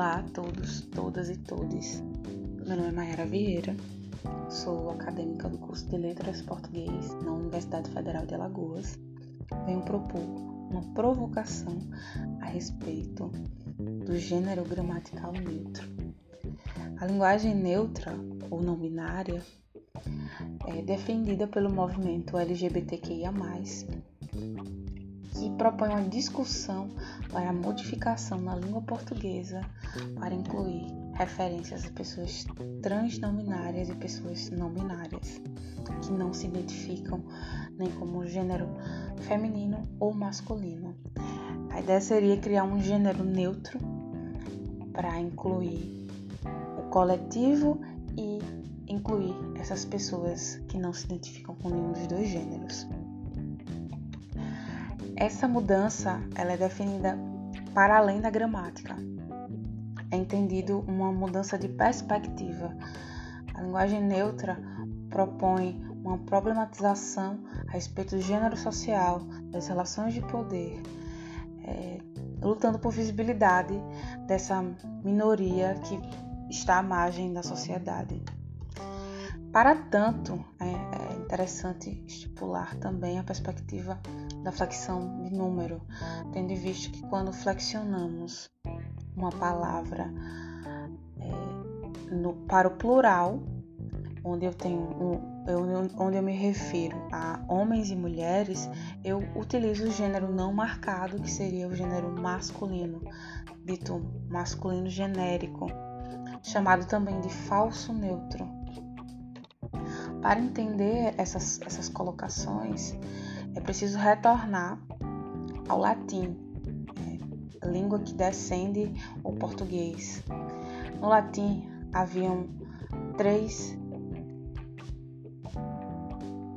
Olá a todos, todas e todes. Meu nome é Mayara Vieira, sou acadêmica do curso de Letras Português na Universidade Federal de Alagoas. Venho propor uma provocação a respeito do gênero gramatical neutro. A linguagem neutra ou não binária é defendida pelo movimento LGBTQIA, que propõe uma discussão para a modificação na língua portuguesa para incluir referências a pessoas transnominárias e pessoas não binárias, que não se identificam nem como gênero feminino ou masculino. A ideia seria criar um gênero neutro para incluir o coletivo e incluir essas pessoas que não se identificam com nenhum dos dois gêneros. Essa mudança ela é definida para além da gramática. É entendido uma mudança de perspectiva. A linguagem neutra propõe uma problematização a respeito do gênero social, das relações de poder, é, lutando por visibilidade dessa minoria que está à margem da sociedade. Para tanto, é, é interessante estipular também a perspectiva da flexão de número, tendo em vista que quando flexionamos uma palavra é, no, para o plural, onde eu tenho um, eu, onde eu me refiro a homens e mulheres, eu utilizo o gênero não marcado, que seria o gênero masculino, dito masculino genérico, chamado também de falso neutro. Para entender essas, essas colocações, é preciso retornar ao latim, é, língua que descende o português. No latim haviam três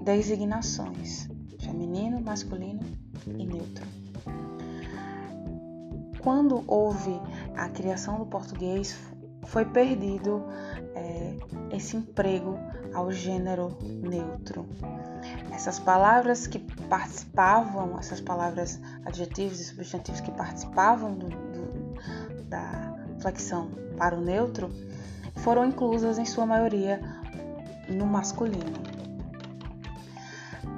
designações: feminino, masculino e neutro. Quando houve a criação do português, foi perdido é, esse emprego ao gênero neutro. Essas palavras que participavam, essas palavras adjetivos e substantivos que participavam do, do, da flexão para o neutro, foram inclusas em sua maioria no masculino.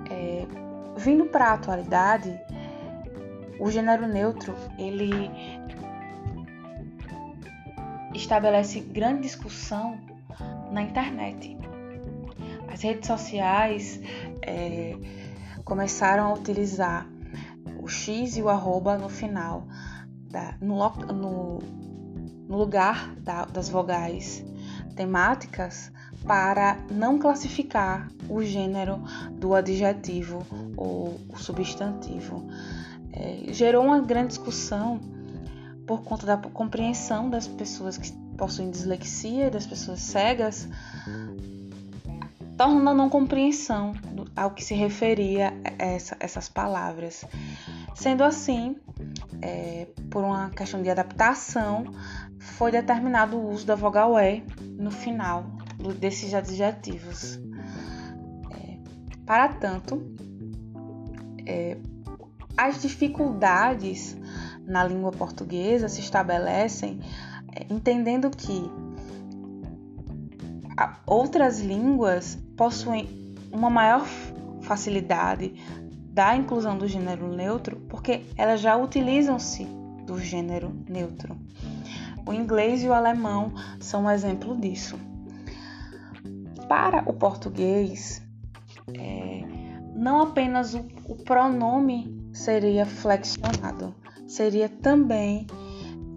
É, vindo para a atualidade, o gênero neutro ele estabelece grande discussão na internet. As redes sociais é, começaram a utilizar o X e o arroba no final, da, no, no, no lugar da, das vogais temáticas para não classificar o gênero do adjetivo ou substantivo. É, gerou uma grande discussão por conta da compreensão das pessoas que possuem dislexia, das pessoas cegas, torna não compreensão ao que se referia essa, essas palavras. Sendo assim, é, por uma questão de adaptação, foi determinado o uso da vogal E no final desses adjetivos. É, para tanto, é, as dificuldades na língua portuguesa se estabelecem é, entendendo que outras línguas possuem uma maior facilidade da inclusão do gênero neutro porque elas já utilizam-se do gênero neutro. O inglês e o alemão são um exemplo disso. Para o português, é, não apenas o, o pronome seria flexionado, seria também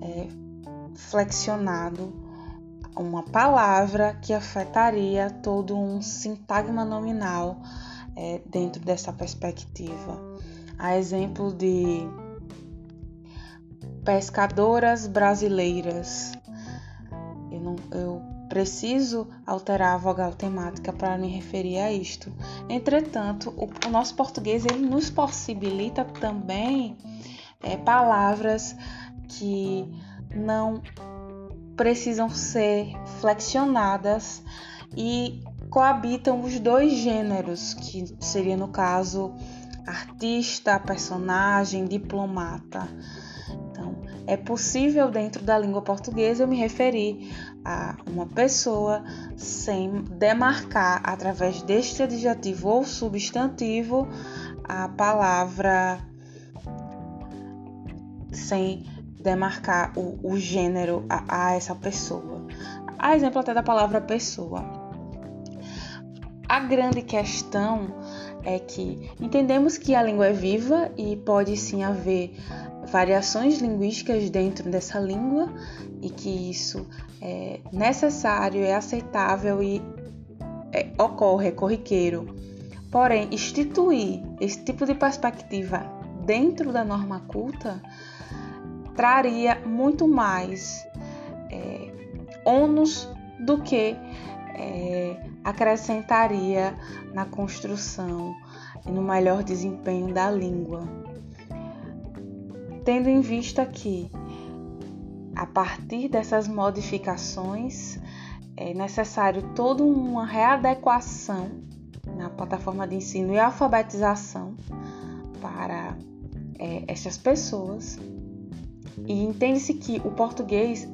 é, flexionado uma palavra que afetaria todo um sintagma nominal é, dentro dessa perspectiva. A exemplo de pescadoras brasileiras. Eu, não, eu preciso alterar a vogal temática para me referir a isto. Entretanto, o, o nosso português ele nos possibilita também é, palavras que não precisam ser flexionadas e coabitam os dois gêneros, que seria no caso artista, personagem, diplomata. Então, é possível dentro da língua portuguesa eu me referir a uma pessoa sem demarcar através deste adjetivo ou substantivo a palavra sem demarcar o, o gênero a, a essa pessoa. A exemplo até da palavra pessoa. A grande questão é que entendemos que a língua é viva e pode sim haver variações linguísticas dentro dessa língua e que isso é necessário, é aceitável e é, ocorre, é corriqueiro. Porém, instituir esse tipo de perspectiva dentro da norma culta traria muito mais é, ônus do que é, acrescentaria na construção e no melhor desempenho da língua. Tendo em vista que, a partir dessas modificações, é necessário toda uma readequação na plataforma de ensino e alfabetização para é, essas pessoas e entende-se que o português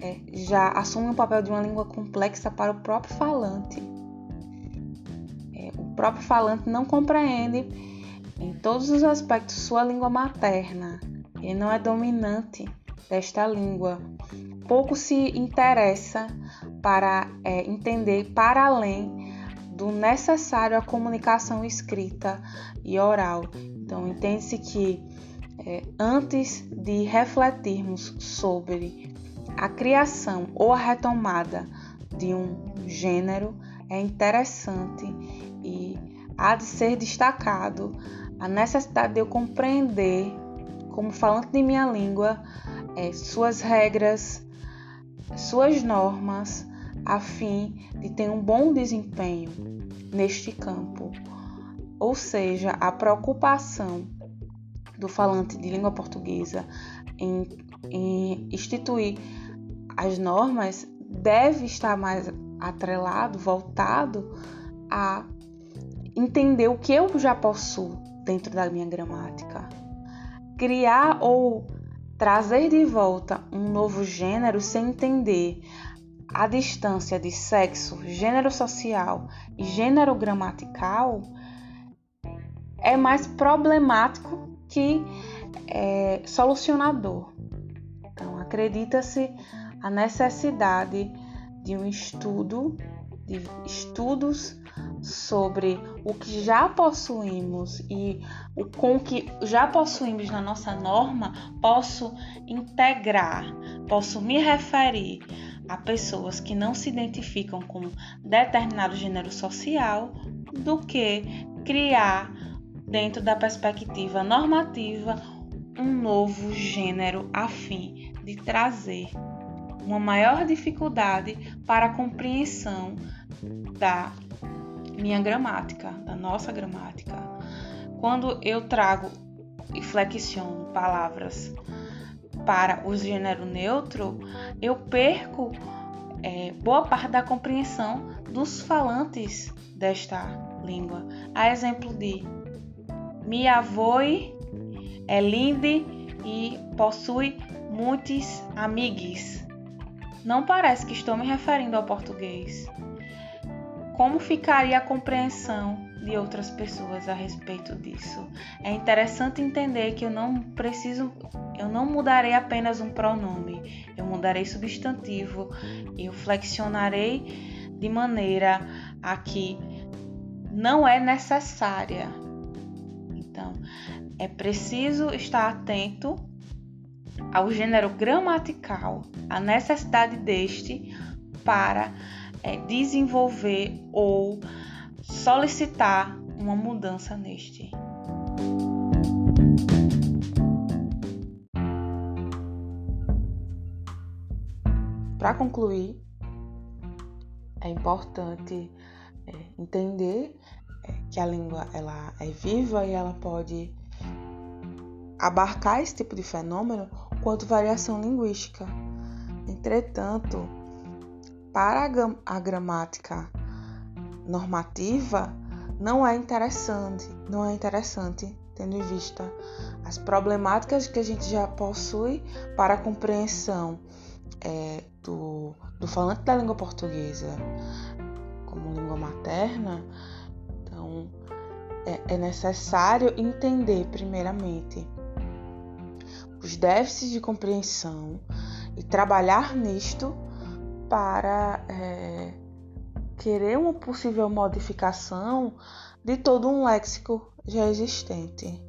é, já assume o papel de uma língua complexa para o próprio falante. É, o próprio falante não compreende em todos os aspectos sua língua materna. Ele não é dominante desta língua. Pouco se interessa para é, entender para além do necessário a comunicação escrita e oral. Então, entende-se que é, antes de refletirmos sobre a criação ou a retomada de um gênero, é interessante e há de ser destacado a necessidade de eu compreender, como falante de minha língua, é, suas regras, suas normas, a fim de ter um bom desempenho neste campo. Ou seja, a preocupação do falante de língua portuguesa em, em instituir as normas deve estar mais atrelado, voltado a entender o que eu já possuo dentro da minha gramática. Criar ou trazer de volta um novo gênero sem entender a distância de sexo, gênero social e gênero gramatical é mais problemático que é, solucionador. Então, acredita-se a necessidade de um estudo, de estudos sobre o que já possuímos e o com que já possuímos na nossa norma, posso integrar, posso me referir a pessoas que não se identificam com determinado gênero social do que criar dentro da perspectiva normativa, um novo gênero a fim de trazer uma maior dificuldade para a compreensão da minha gramática, da nossa gramática. Quando eu trago e flexiono palavras para o gênero neutro, eu perco é, boa parte da compreensão dos falantes desta língua. A exemplo de minha avó é linda e possui muitos amigos. Não parece que estou me referindo ao português. Como ficaria a compreensão de outras pessoas a respeito disso? É interessante entender que eu não preciso, eu não mudarei apenas um pronome, eu mudarei substantivo, eu flexionarei de maneira a que não é necessária é preciso estar atento ao gênero gramatical, à necessidade deste para é, desenvolver ou solicitar uma mudança neste. Para concluir, é importante é, entender é, que a língua ela é viva e ela pode abarcar esse tipo de fenômeno quanto variação linguística. Entretanto, para a gramática normativa, não é interessante, não é interessante tendo em vista as problemáticas que a gente já possui para a compreensão é, do, do falante da língua portuguesa como língua materna, então é, é necessário entender primeiramente os déficits de compreensão e trabalhar nisto para é, querer uma possível modificação de todo um léxico já existente.